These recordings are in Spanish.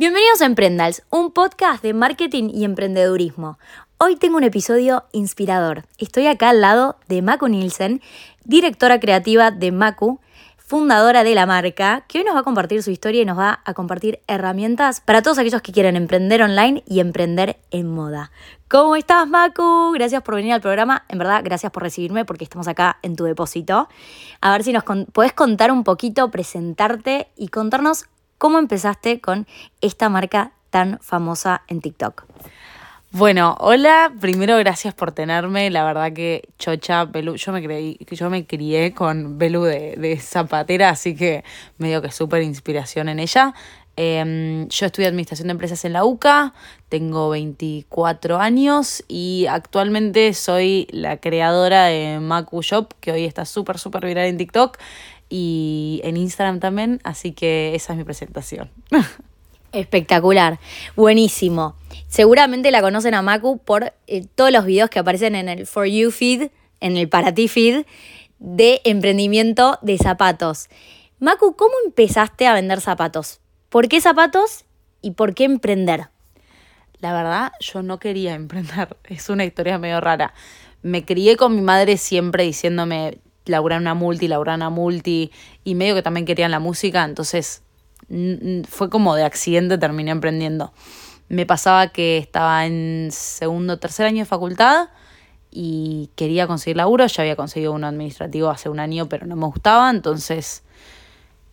Bienvenidos a Emprendals, un podcast de marketing y emprendedurismo. Hoy tengo un episodio inspirador. Estoy acá al lado de Maku Nielsen, directora creativa de Maku, fundadora de la marca, que hoy nos va a compartir su historia y nos va a compartir herramientas para todos aquellos que quieren emprender online y emprender en moda. ¿Cómo estás, Maku? Gracias por venir al programa. En verdad, gracias por recibirme porque estamos acá en tu depósito. A ver si nos puedes contar un poquito, presentarte y contarnos cómo empezaste con esta marca tan famosa en TikTok. Bueno, hola, primero gracias por tenerme, la verdad que Chocha, Belu, yo me creí, yo me crié con Belu de, zapatera, así que me dio que súper inspiración en ella. Em, yo estudié Administración de Empresas en la UCA, tengo 24 años y actualmente soy la creadora de Macu Shop, que hoy está súper, súper viral en TikTok y en Instagram también, así que esa es mi presentación. Espectacular, buenísimo. Seguramente la conocen a Maku por eh, todos los videos que aparecen en el For You feed, en el Para Ti feed de emprendimiento de zapatos. Maku, ¿cómo empezaste a vender zapatos? ¿Por qué zapatos y por qué emprender? La verdad, yo no quería emprender. Es una historia medio rara. Me crié con mi madre siempre diciéndome, laburar una multi, laburar una multi, y medio que también querían la música, entonces fue como de accidente terminé emprendiendo. Me pasaba que estaba en segundo tercer año de facultad y quería conseguir laburo, ya había conseguido uno administrativo hace un año, pero no me gustaba, entonces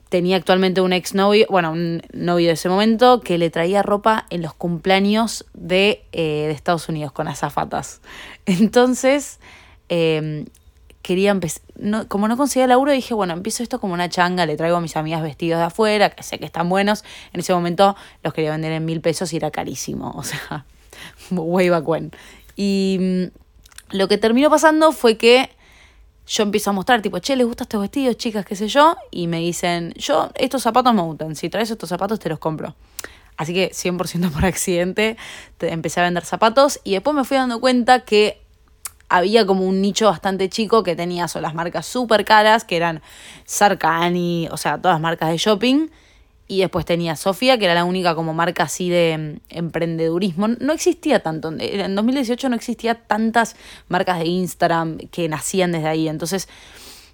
tenía actualmente un ex novio, bueno, un novio de ese momento que le traía ropa en los cumpleaños de, eh, de Estados Unidos con azafatas. Entonces, eh, quería empezar, no, como no conseguía laburo, dije, bueno, empiezo esto como una changa, le traigo a mis amigas vestidos de afuera, que sé que están buenos. En ese momento los quería vender en mil pesos y era carísimo, o sea, way back when. Y mm, lo que terminó pasando fue que yo empiezo a mostrar, tipo, che, ¿les gustan estos vestidos, chicas, qué sé yo? Y me dicen, yo, estos zapatos me gustan, si traes estos zapatos te los compro. Así que 100% por accidente empecé a vender zapatos y después me fui dando cuenta que había como un nicho bastante chico que tenía son las marcas súper caras, que eran Sarkani, o sea, todas marcas de shopping. Y después tenía Sofía, que era la única como marca así de mm, emprendedurismo. No existía tanto. En 2018 no existía tantas marcas de Instagram que nacían desde ahí. Entonces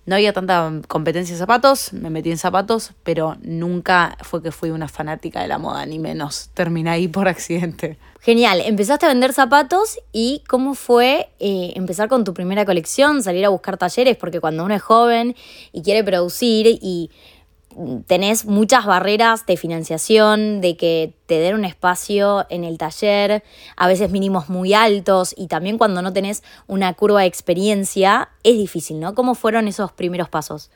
no había tanta competencia en zapatos, me metí en zapatos, pero nunca fue que fui una fanática de la moda, ni menos. Terminé ahí por accidente. Genial, empezaste a vender zapatos y cómo fue eh, empezar con tu primera colección, salir a buscar talleres, porque cuando uno es joven y quiere producir y tenés muchas barreras de financiación, de que te den un espacio en el taller, a veces mínimos muy altos y también cuando no tenés una curva de experiencia, es difícil, ¿no? ¿Cómo fueron esos primeros pasos?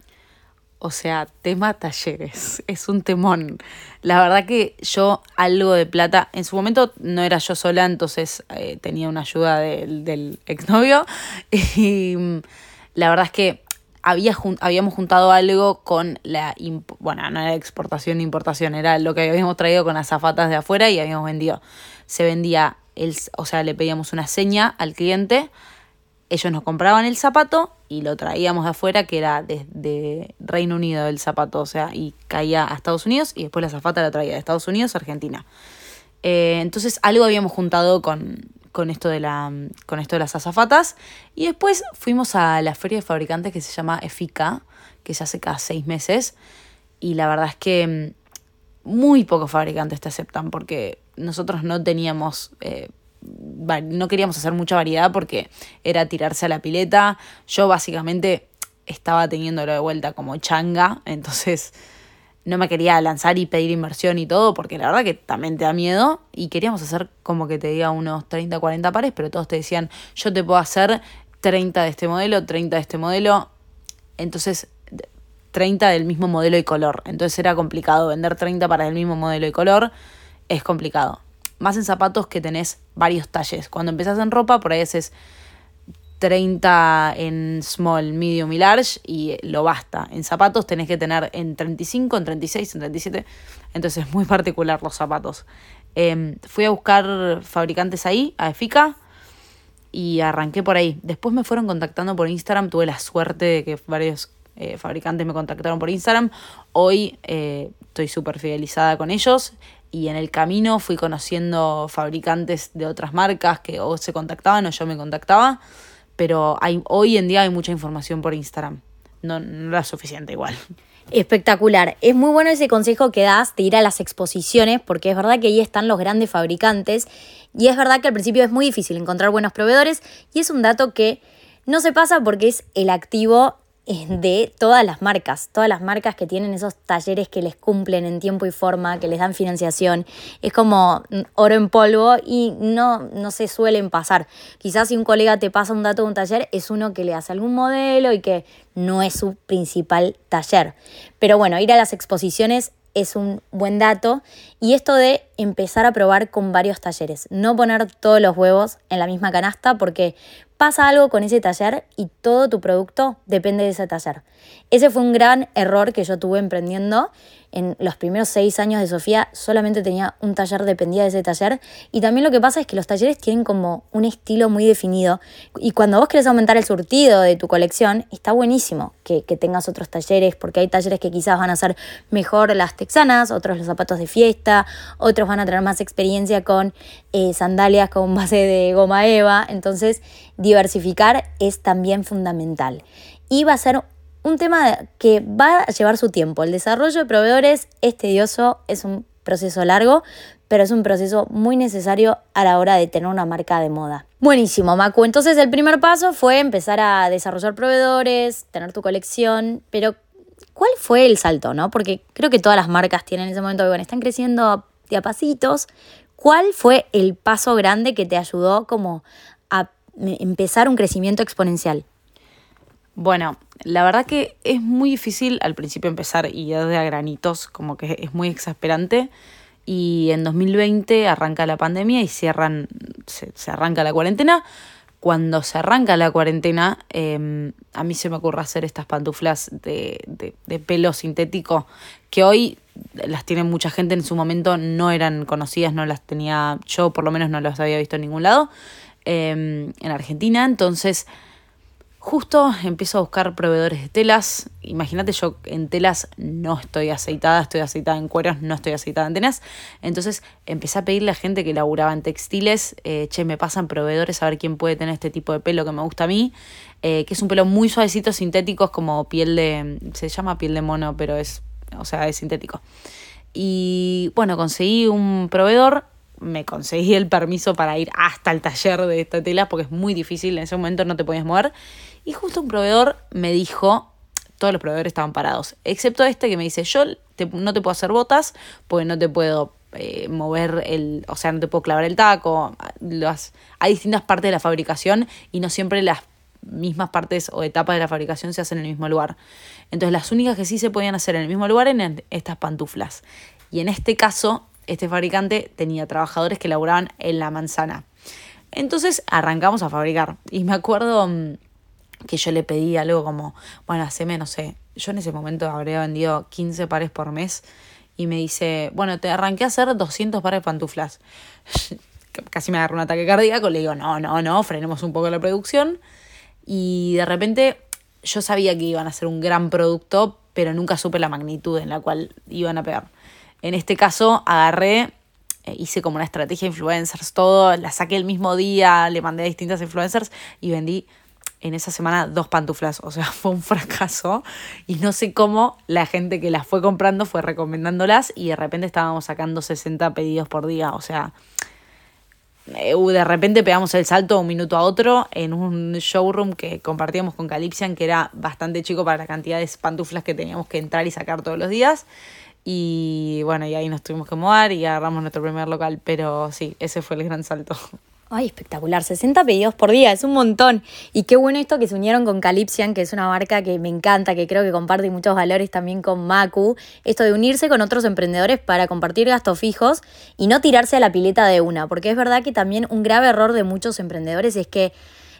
O sea, tema talleres, es un temón. La verdad que yo algo de plata, en su momento no era yo sola, entonces eh, tenía una ayuda del, exnovio y mm, la verdad es que habíamos juntado algo con la, bueno, no era exportación importación, era lo que habíamos traído con las zafatas de afuera y habíamos vendido. Se vendía, el, o sea, le pedíamos una seña al cliente, ellos nos compraban el zapato y lo traíamos de afuera, que era desde Reino Unido el zapato, o sea, y caía a Estados Unidos y después la zafata la traía de Estados Unidos a Argentina. Eh, entonces algo habíamos juntado con, con esto de, la, con esto de las azafatas. Y después fuimos a la feria de fabricantes que se llama EFICA, que se hace cada seis meses. Y la verdad es que mm, muy pocos fabricantes te aceptan porque nosotros no teníamos... Eh, no queríamos hacer mucha variedad porque era tirarse a la pileta. Yo básicamente estaba teniéndolo de vuelta como changa, entonces no me quería lanzar y pedir inversión y todo, porque la verdad que también te da miedo. Y queríamos hacer como que te diga unos 30, 40 pares, pero todos te decían, yo te puedo hacer 30 de este modelo, 30 de este modelo. Entonces, 30 del mismo modelo y color. Entonces era complicado. Vender 30 para el mismo modelo y color es complicado. Más en zapatos que tenés varios talles. Cuando empezás en ropa, por ahí haces 30 en small, medium y large y lo basta. En zapatos tenés que tener en 35, en 36, en 37. Entonces es muy particular los zapatos. Em, fui a buscar fabricantes ahí, a EFICA, y arranqué por ahí. Después me fueron contactando por Instagram. Tuve la suerte de que varios eh, fabricantes me contactaron por Instagram. Hoy eh, estoy súper fidelizada con ellos. y en el camino fui conociendo fabricantes de otras marcas que o se contactaban o yo me contactaba, pero hay, hoy en día hay mucha información por Instagram. No, no es suficiente igual. Espectacular. Es muy bueno ese consejo que das de ir a las exposiciones, porque es verdad que ahí están los grandes fabricantes y es verdad que al principio es muy difícil encontrar buenos proveedores y es un dato que no se pasa porque es el activo de todas las marcas, todas las marcas que tienen esos talleres que les cumplen en tiempo y forma, que les dan financiación, es como oro en polvo y no, no se suelen pasar. Quizás si un colega te pasa un dato de un taller, es uno que le hace algún modelo y que no es su principal taller. Pero bueno, ir a las exposiciones es un buen dato. Y esto de empezar a probar con varios talleres, no poner todos los huevos en la misma canasta porque pasa algo con ese taller y todo tu producto depende de ese taller. Ese fue un gran error que yo tuve emprendiendo. En los primeros seis años de Sofía solamente tenía un taller, dependía de ese taller. Y también lo que pasa es que los talleres tienen como un estilo muy definido. Y cuando vos querés aumentar el surtido de tu colección, está buenísimo que, tengas otros talleres, porque hay talleres que quizás van a ser mejor las texanas, otros los zapatos de fiesta, otros van a tener más experiencia con eh, sandalias con base de goma eva. Entonces, diversificar es también fundamental. Y va a ser un tema que va a llevar su tiempo. El desarrollo de proveedores es tedioso, es un proceso largo, pero es un proceso muy necesario a la hora de tener una marca de moda. Buenísimo, Macu. Entonces el primer paso fue empezar a desarrollar proveedores, tener tu colección, pero ¿cuál fue el salto, no? Porque creo que todas las marcas tienen ese momento bueno, están creciendo de a pasitos. ¿Cuál fue el paso grande que te ayudó como a empezar un crecimiento exponencial? Bueno, la verdad que es muy difícil al principio empezar y ya de a granitos, como que es muy exasperante. Y en 2020 arranca la pandemia y cierran, se, arranca la cuarentena. Cuando se arranca la cuarentena, em, a mí se me ocurre hacer estas pantuflas de, de, pelo sintético que hoy las tiene mucha gente, en su momento no eran conocidas, no las tenía, yo por lo menos no las había visto en ningún lado em, en Argentina. Entonces Justo empiezo a buscar proveedores de telas. Imagínate, yo en telas no estoy aceitada, estoy aceitada en cueros, no estoy aceitada en telas. Entonces empecé a pedirle a gente que laburaba en textiles, eh, che, me pasan proveedores a ver quién puede tener este tipo de pelo que me gusta a mí, eh, que es un pelo muy suavecito, sintético, es como piel de, se llama piel de mono, pero es, o sea, es sintético. Y bueno, conseguí un proveedor, me conseguí el permiso para ir hasta el taller de esta tela porque es muy difícil, en ese momento no te podías mover. Y justo un proveedor me dijo, todos los proveedores estaban parados, excepto este que me dice, yo no te puedo hacer botas porque no te puedo eh, mover el, o sea, no te puedo clavar el taco. Las, hay distintas partes de la fabricación y no siempre las mismas partes o etapas de la fabricación se hacen en el mismo lugar. Entonces las únicas que sí se podían hacer en el mismo lugar eran estas pantuflas. Y en este caso, este fabricante tenía trabajadores que laboraban en la manzana. Entonces arrancamos a fabricar. Y me acuerdo mm, que yo le pedí algo como, bueno, haceme, no sé, yo en ese momento habría vendido 15 pares por mes y me dice, bueno, te arranqué a hacer 200 pares de pantuflas. Casi me agarró un ataque cardíaco, le digo, no, no, no, frenemos un poco la producción. Y de repente yo sabía que iban a ser un gran producto, pero nunca supe la magnitud en la cual iban a pegar. En este caso, agarré, eh, hice como una estrategia de influencers, todo, la saqué el mismo día, le mandé a distintas influencers y vendí en esa semana dos pantuflas, o sea, fue un fracaso y no sé cómo la gente que las fue comprando fue recomendándolas y de repente estábamos sacando 60 pedidos por día, o sea, eh, de repente pegamos el salto de un minuto a otro en un showroom que compartíamos con Calipsian que era bastante chico para la cantidad de pantuflas que teníamos que entrar y sacar todos los días. Y bueno, y ahí nos tuvimos que mover y agarramos nuestro primer local, pero sí, ese fue el gran salto. Ay, espectacular, 60 pedidos por día, es un montón. Y qué bueno esto que se unieron con Calypsian, que es una marca que me encanta, que creo que comparte muchos valores también con Macu. Esto de unirse con otros emprendedores para compartir gastos fijos y no tirarse a la pileta de una, porque es verdad que también un grave error de muchos emprendedores es que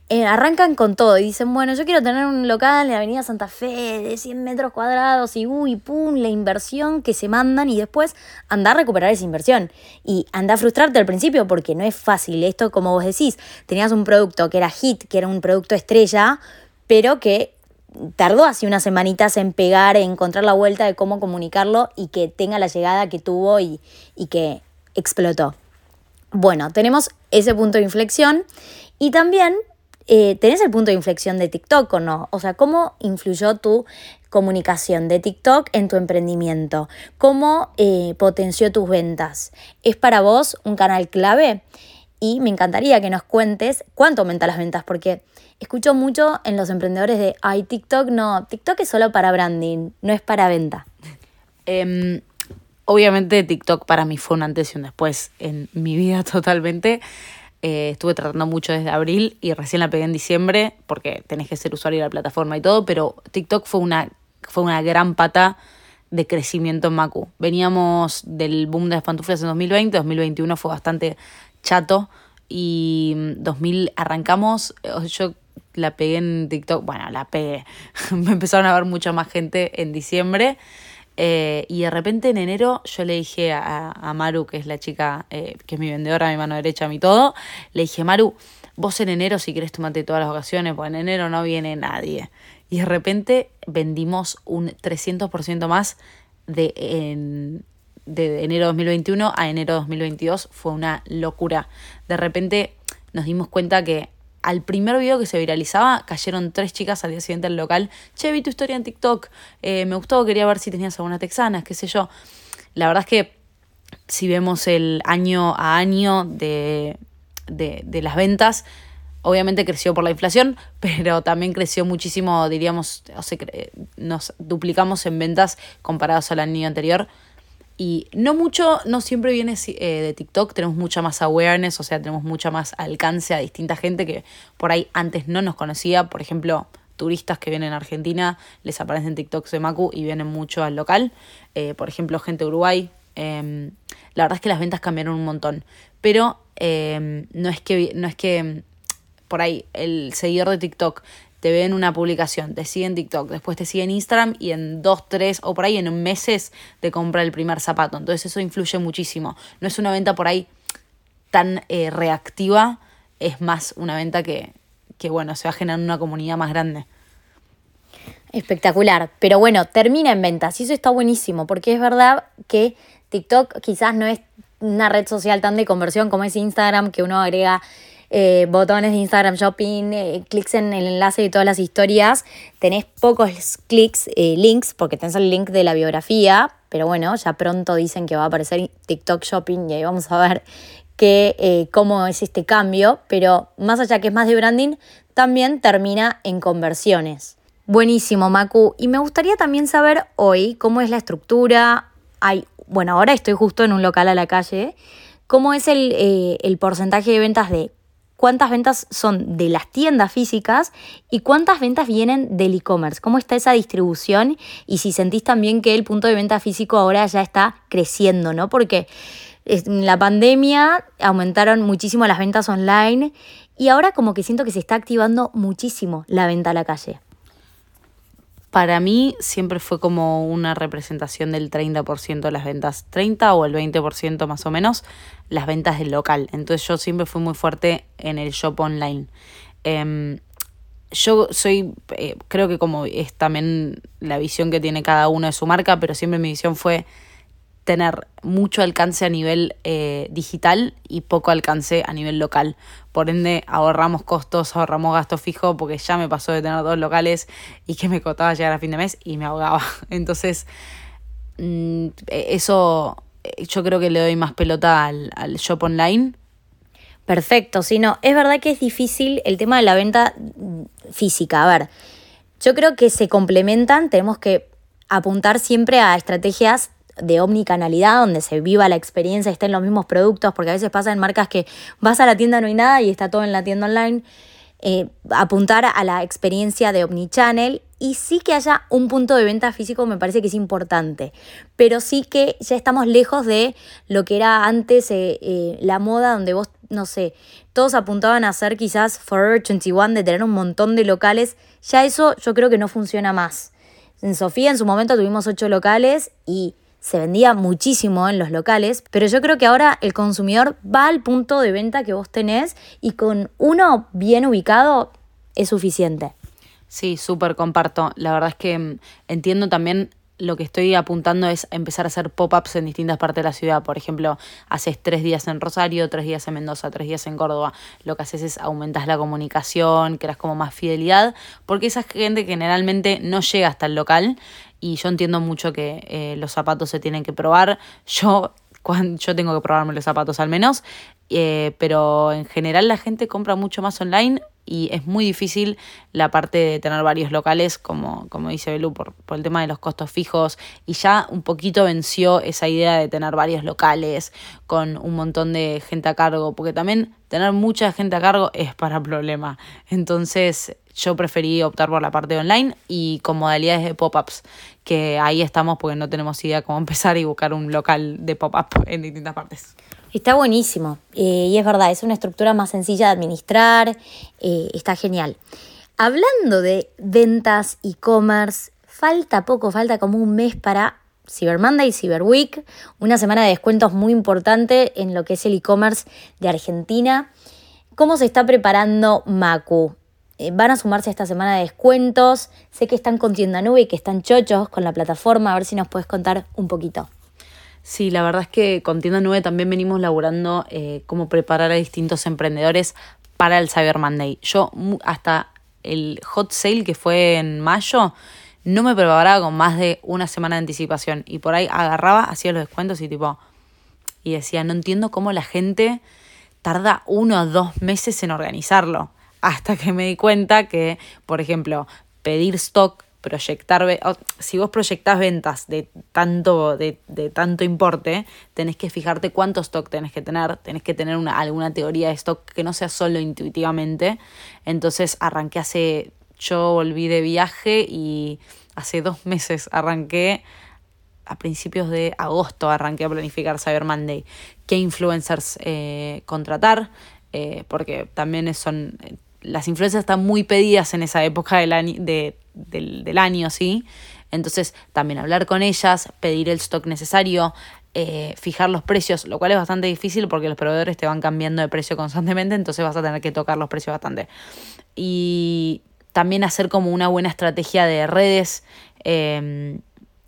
eh, arrancan con todo y dicen, bueno, yo quiero tener un local en la Avenida Santa Fe de 100 metros cuadrados y uy, pum, la inversión que se mandan y después anda a recuperar esa inversión. Y anda a frustrarte al principio porque no es fácil. Esto, como vos decís, tenías un producto que era hit, que era un producto estrella, pero que tardó así unas semanitas en pegar, en encontrar la vuelta de cómo comunicarlo y que tenga la llegada que tuvo y, y que explotó. Bueno, tenemos ese punto de inflexión y también eh, tenés el punto de inflexión de TikTok o no. O sea, ¿cómo influyó tu comunicación de TikTok en tu emprendimiento? ¿Cómo eh, potenció tus ventas? ¿Es para vos un canal clave? Y me encantaría que nos cuentes cuánto aumenta las ventas, porque escucho mucho en los emprendedores de, ay, TikTok no, TikTok es solo para branding, no es para venta. Em, obviamente TikTok para mí fue un antes y un después en mi vida totalmente. Eh, estuve tratando mucho desde abril y recién la pegué en diciembre porque tenés que ser usuario de la plataforma y todo, pero TikTok fue una, fue una gran pata de crecimiento en Macu. Veníamos del boom de las pantuflas en 2020, 2021 fue bastante chato y 2000 arrancamos, yo la pegué en TikTok, bueno, la pegué, me empezaron a ver mucha más gente en diciembre eh, y de repente en enero yo le dije a, Maru, que es la chica, eh, que es mi vendedora, mi mano derecha, mi todo, le dije, Maru, vos en enero si querés tomarte todas las ocasiones, porque en enero no viene nadie. Y de repente vendimos un 300% más de, en, de enero 2021 a enero 2022. Fue una locura. De repente nos dimos cuenta que al primer video que se viralizaba, cayeron tres chicas al día siguiente al local. Che, vi tu historia en TikTok. Eh, me gustó, quería ver si tenías alguna texana, qué sé yo. La verdad es que si vemos el año a año de, de, las ventas, obviamente creció por la inflación, pero también creció muchísimo, diríamos, o sea, nos duplicamos en ventas comparados al año anterior. Y no mucho, no siempre viene eh, de TikTok, tenemos mucha más awareness, o sea, tenemos mucha más alcance a distinta gente que por ahí antes no nos conocía. Por ejemplo, turistas que vienen a Argentina, les aparecen TikToks de Macu y vienen mucho al local. Eh, por ejemplo, gente de Uruguay. Em, la verdad es que las ventas cambiaron un montón. Pero em, no es que, no es que por ahí el seguidor de TikTok te ven una publicación, te sigue en TikTok, después te sigue en Instagram y en dos, tres o por ahí en meses te compra el primer zapato. Entonces eso influye muchísimo. No es una venta por ahí tan eh, reactiva, es más una venta que, que, bueno, se va a generar una comunidad más grande. Espectacular, pero bueno, termina en ventas y eso está buenísimo porque es verdad que TikTok quizás no es una red social tan de conversión como es Instagram, que uno agrega eh, botones de Instagram Shopping, eh, clics en el enlace de todas las historias, tenés pocos clics, eh, links, porque tenés el link de la biografía, pero bueno, ya pronto dicen que va a aparecer TikTok Shopping y ahí vamos a ver que, cómo es este cambio, pero más allá que es más de branding, también termina en conversiones. Buenísimo, Macu. Y me gustaría también saber hoy cómo es la estructura. Hay, bueno, ahora estoy justo en un local a la calle. ¿Cómo es el, el porcentaje de ventas de cuántas ventas son de las tiendas físicas y cuántas ventas vienen del e-commerce. ¿Cómo está esa distribución? Y si sentís también que el punto de venta físico ahora ya está creciendo, ¿no? Porque en la pandemia aumentaron muchísimo las ventas online y ahora como que siento que se está activando muchísimo la venta a la calle para mí siempre fue como una representación del 30% de las ventas, 30 o el 20% más o menos, las ventas del local. Entonces yo siempre fui muy fuerte en el shop online. Em, yo soy, eh, creo que como es también la visión que tiene cada uno de su marca, pero siempre mi visión fue tener mucho alcance a nivel eh, digital y poco alcance a nivel local. Por ende, ahorramos costos, ahorramos gasto fijo, porque ya me pasó de tener dos locales y que me costaba llegar a fin de mes y me ahogaba. Entonces, mm, eso eh, yo creo que le doy más pelota al, al shop online. Perfecto, si no, es verdad que es difícil el tema de la venta física. A ver, yo creo que se complementan, tenemos que apuntar siempre a estrategias de omnicanalidad, donde se viva la experiencia, estén los mismos productos, porque a veces pasa en marcas que vas a la tienda no hay nada y está todo en la tienda online. Eh, apuntar a la experiencia de omnichannel y sí que haya un punto de venta físico me parece que es importante, pero sí que ya estamos lejos de lo que era antes eh, eh, la moda donde vos, no sé, todos apuntaban a ser quizás Forever 21, de tener un montón de locales, ya eso yo creo que no funciona más. En Sofía en su momento tuvimos ocho locales y se vendía muchísimo en los locales, pero yo creo que ahora el consumidor va al punto de venta que vos tenés y con uno bien ubicado es suficiente. Sí, súper comparto. La verdad es que mm, entiendo también lo que estoy apuntando es empezar a hacer pop-ups en distintas partes de la ciudad. Por ejemplo, haces tres días en Rosario, tres días en Mendoza, tres días en Córdoba. Lo que haces es aumentas la comunicación, creas como más fidelidad, porque esa gente generalmente no llega hasta el local y yo entiendo mucho que eh, los zapatos se tienen que probar. Yo, cuando, yo tengo que probarme los zapatos al menos, eh, pero en general la gente compra mucho más online y es muy difícil la parte de tener varios locales, como, como dice Belu, por, por el tema de los costos fijos, y ya un poquito venció esa idea de tener varios locales con un montón de gente a cargo, porque también tener mucha gente a cargo es para problema. Entonces yo preferí optar por la parte online y con modalidades de pop-ups, que ahí estamos porque no tenemos idea cómo empezar y buscar un local de pop-up en distintas partes. Está buenísimo eh, y es verdad, es una estructura más sencilla de administrar, eh, está genial. Hablando de ventas, e-commerce, falta poco, falta como un mes para Cyber Monday y Cyber Week, una semana de descuentos muy importante en lo que es el e-commerce de Argentina. ¿Cómo se está preparando Macu? Eh, van a sumarse esta semana de descuentos. Sé que están con tienda nube y que están chochos con la plataforma. A ver si nos puedes contar un poquito. Sí, la verdad es que con Tienda Nube también venimos laburando eh, cómo preparar a distintos emprendedores para el Cyber Monday. Yo hasta el hot sale que fue en mayo no me preparaba con más de una semana de anticipación y por ahí agarraba, hacía los descuentos y tipo y decía, no entiendo cómo la gente tarda uno o dos meses en organizarlo. Hasta que me di cuenta que, por ejemplo, pedir stock proyectar, si vos proyectás ventas de tanto, de, tanto importe, tenés que fijarte cuánto stock tenés que tener, tenés que tener una, alguna teoría de stock que no sea solo intuitivamente. Entonces arranqué hace, yo volví de viaje y hace dos meses arranqué, a principios de agosto arranqué a planificar Cyber Monday, qué influencers eh, contratar, eh, porque también son, las influencers están muy pedidas en esa época del año, de del, año, ¿sí? Entonces, también hablar con ellas, pedir el stock necesario, eh, fijar los precios, lo cual es bastante difícil porque los proveedores te van cambiando de precio constantemente, entonces vas a tener que tocar los precios bastante. Y también hacer como una buena estrategia de redes. Em,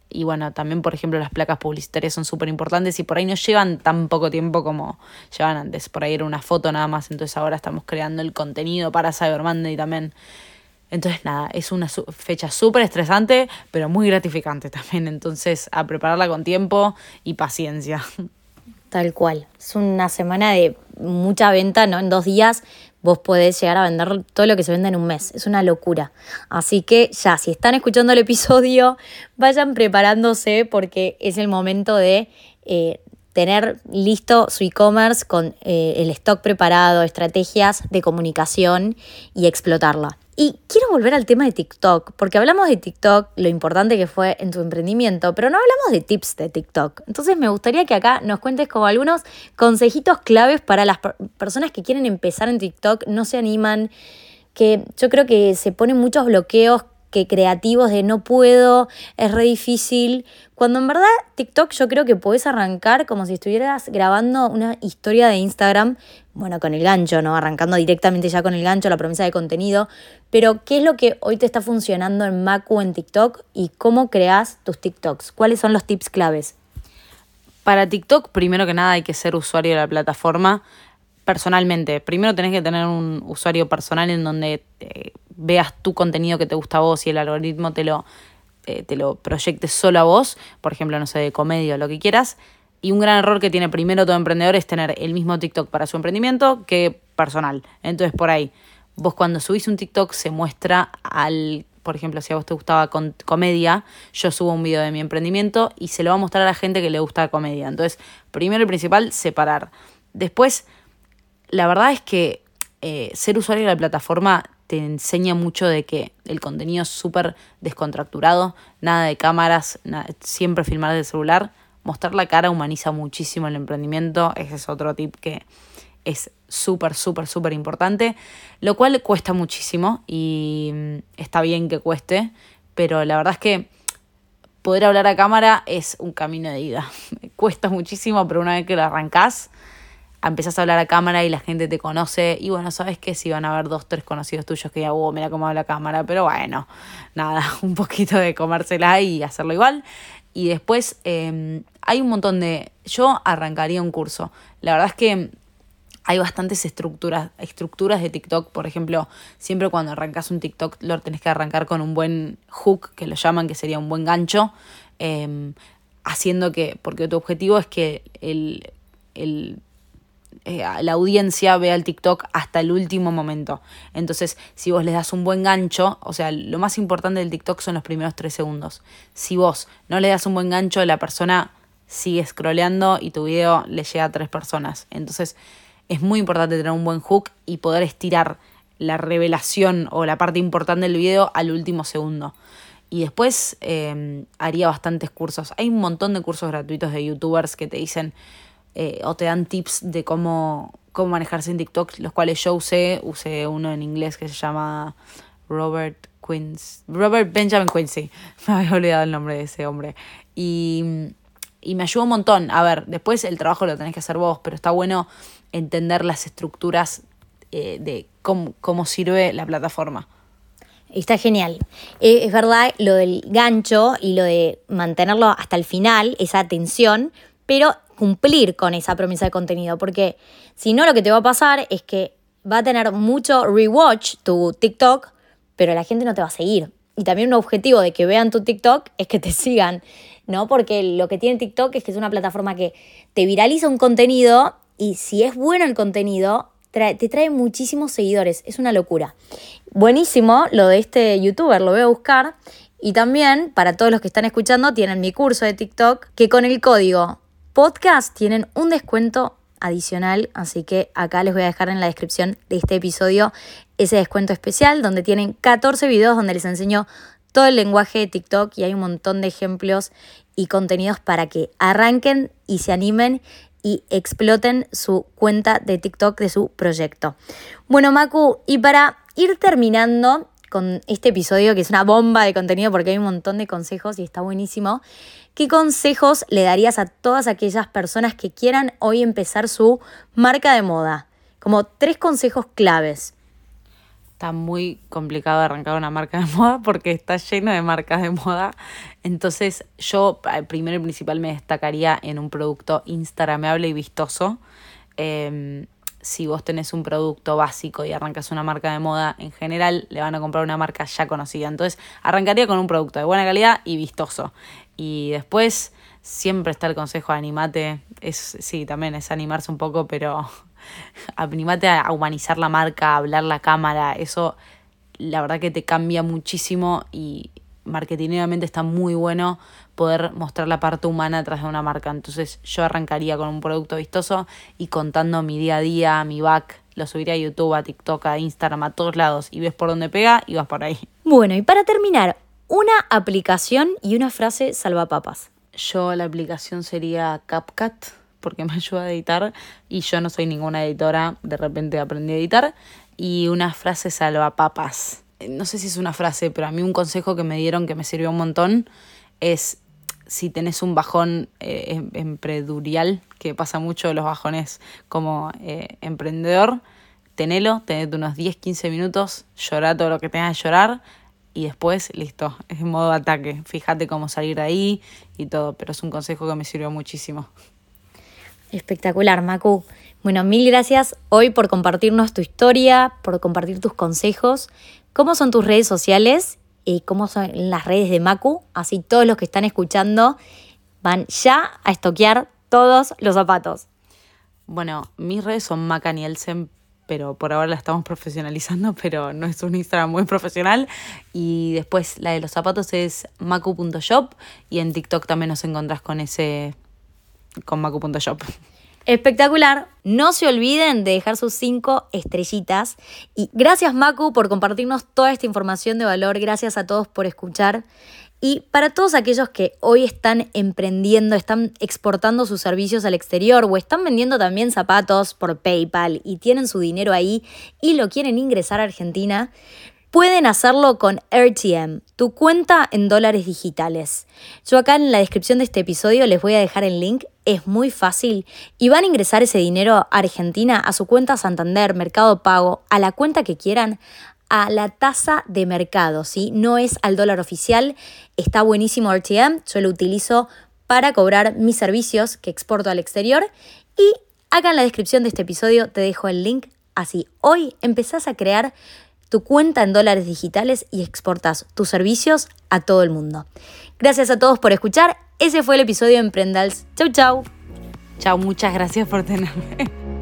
y bueno, también por ejemplo las placas publicitarias son súper importantes y por ahí no llevan tan poco tiempo como llevan antes. Por ahí era una foto nada más, entonces ahora estamos creando el contenido para Cyber Monday también. Entonces, nada, es una fecha súper estresante, pero muy gratificante también. Entonces, a prepararla con tiempo y paciencia. Tal cual. Es una semana de mucha venta, ¿no? En dos días vos podés llegar a vender todo lo que se vende en un mes. Es una locura. Así que ya, si están escuchando el episodio, vayan preparándose porque es el momento de eh, tener listo su e-commerce con eh, el stock preparado, estrategias de comunicación y explotarla. Y quiero volver al tema de TikTok, porque hablamos de TikTok, lo importante que fue en tu emprendimiento, pero no hablamos de tips de TikTok. Entonces me gustaría que acá nos cuentes como algunos consejitos claves para las personas que quieren empezar en TikTok, no se animan, que yo creo que se ponen muchos bloqueos que creativos de no puedo, es re difícil. Cuando en verdad TikTok yo creo que puedes arrancar como si estuvieras grabando una historia de Instagram, bueno, con el gancho, ¿no? Arrancando directamente ya con el gancho, la promesa de contenido. Pero, ¿qué es lo que hoy te está funcionando en Macu en TikTok y cómo creas tus TikToks? ¿Cuáles son los tips claves? Para TikTok, primero que nada, hay que ser usuario de la plataforma personalmente. Primero tenés que tener un usuario personal en donde veas tu contenido que te gusta a vos y el algoritmo te lo, eh, te lo proyecte solo a vos, por ejemplo, no sé, de comedia o lo que quieras. Y un gran error que tiene primero todo emprendedor es tener el mismo TikTok para su emprendimiento que personal. Entonces, por ahí, vos cuando subís un TikTok se muestra al, por ejemplo, si a vos te gustaba con comedia, yo subo un video de mi emprendimiento y se lo va a mostrar a la gente que le gusta comedia. Entonces, primero y principal, separar. Después, la verdad es que eh, ser usuario de la plataforma te enseña mucho de que el contenido es súper descontracturado, nada de cámaras, siempre filmar del celular. Mostrar la cara humaniza muchísimo el emprendimiento, ese es otro tip que es súper, súper, súper importante, lo cual cuesta muchísimo y mm, está bien que cueste, pero la verdad es que poder hablar a cámara es un camino de ida. cuesta muchísimo, pero una vez que lo arrancás, empezás a hablar a cámara y la gente te conoce. Y bueno, sabes que si van a haber dos, tres conocidos tuyos que ya, oh, mira cómo habla la cámara. Pero bueno, nada, un poquito de comérsela y hacerlo igual. Y después em, hay un montón de... Yo arrancaría un curso. La verdad es que hay bastantes estructuras, estructuras de TikTok. Por ejemplo, siempre cuando arrancas un TikTok lo tenés que arrancar con un buen hook, que lo llaman, que sería un buen gancho. Em, haciendo que, porque tu objetivo es que el, el eh, la audiencia vea el TikTok hasta el último momento. Entonces, si vos les das un buen gancho, o sea, lo más importante del TikTok son los primeros tres segundos. Si vos no le das un buen gancho, la persona sigue scrolleando y tu video le llega a tres personas. Entonces, es muy importante tener un buen hook y poder estirar la revelación o la parte importante del video al último segundo. Y después eh, haría bastantes cursos. Hay un montón de cursos gratuitos de youtubers que te dicen eh, o te dan tips de cómo, cómo manejarse en TikTok, los cuales yo usé, usé uno en inglés que se llama Robert Quincy, Robert Benjamin Quincy, me había olvidado el nombre de ese hombre. Y, y me ayudó un montón. A ver, después el trabajo lo tenés que hacer vos, pero está bueno entender las estructuras eh, de cómo, cómo sirve la plataforma. Está genial. Eh, es verdad lo del gancho y lo de mantenerlo hasta el final, esa atención, pero cumplir con esa promesa de contenido, porque si no lo que te va a pasar es que va a tener mucho rewatch tu TikTok, pero la gente no te va a seguir. Y también un objetivo de que vean tu TikTok es que te sigan, ¿no? Porque lo que tiene TikTok es que es una plataforma que te viraliza un contenido y si es bueno el contenido, te trae muchísimos seguidores. Es una locura. Buenísimo lo de este youtuber, lo voy a buscar. Y también, para todos los que están escuchando, tienen mi curso de TikTok, que con el código podcast tienen un descuento adicional, así que acá les voy a dejar en la descripción de este episodio ese descuento especial donde tienen 14 videos donde les enseño todo el lenguaje de TikTok y hay un montón de ejemplos y contenidos para que arranquen y se animen y exploten su cuenta de TikTok de su proyecto. Bueno, Maku, y para ir terminando con este episodio, que es una bomba de contenido porque hay un montón de consejos y está buenísimo, ¿Qué consejos le darías a todas aquellas personas que quieran hoy empezar su marca de moda? Como tres consejos claves. Está muy complicado arrancar una marca de moda porque está lleno de marcas de moda. Entonces yo eh, primero y principal me destacaría en un producto instagramable y vistoso. Em, si vos tenés un producto básico y arrancas una marca de moda, en general le van a comprar una marca ya conocida. Entonces arrancaría con un producto de buena calidad y vistoso. Y después siempre está el consejo animate. Es, sí, también es animarse un poco, pero animate a humanizar la marca, a hablar la cámara. Eso la verdad que te cambia muchísimo y marketingamente está muy bueno poder mostrar la parte humana atrás de una marca. Entonces yo arrancaría con un producto vistoso y contando mi día a día, mi back, lo subiría a YouTube, a TikTok, a Instagram, a todos lados y ves por dónde pega y vas por ahí. Bueno, y para terminar, una aplicación y una frase salvapapas. Yo la aplicación sería CapCut porque me ayuda a editar y yo no soy ninguna editora, de repente aprendí a editar y una frase salvapapas. No sé si es una frase, pero a mí un consejo que me dieron que me sirvió un montón es si tenés un bajón eh, em, emprendurial, que pasa mucho los bajones como eh, emprendedor, tenelo, tenete unos 10, 15 minutos, llorar todo lo que tengas que llorar, y después, listo, es modo ataque. Fíjate cómo salir de ahí y todo, pero es un consejo que me sirvió muchísimo. Espectacular, Macu. Bueno, mil gracias hoy por compartirnos tu historia, por compartir tus consejos. ¿Cómo son tus redes sociales cómo son las redes de Macu? Así todos los que están escuchando van ya a estoquear todos los zapatos. Bueno, mis redes son Maca pero por ahora la estamos profesionalizando, pero no es un Instagram muy profesional. Y después la de los zapatos es macu.shop y en TikTok también nos encontrás con ese, con macu.shop. Espectacular. No se olviden de dejar sus cinco estrellitas. Y gracias Macu por compartirnos toda esta información de valor. Gracias a todos por escuchar. Y para todos aquellos que hoy están emprendiendo, están exportando sus servicios al exterior o están vendiendo también zapatos por PayPal y tienen su dinero ahí y lo quieren ingresar a Argentina, pueden hacerlo con RTM, tu cuenta en dólares digitales. Yo acá en la descripción de este episodio les voy a dejar el link, es muy fácil y van a ingresar ese dinero a Argentina, a su cuenta Santander, Mercado Pago, a la cuenta que quieran, a la tasa de mercado, ¿sí? No es al dólar oficial, está buenísimo RTM, yo lo utilizo para cobrar mis servicios que exporto al exterior y acá en la descripción de este episodio te dejo el link, así hoy empezás a crear tu cuenta en dólares digitales y exportas tus servicios a todo el mundo. Gracias a todos por escuchar. Ese fue el episodio de Emprendals. Chau, chau. Chau, muchas gracias por tenerme.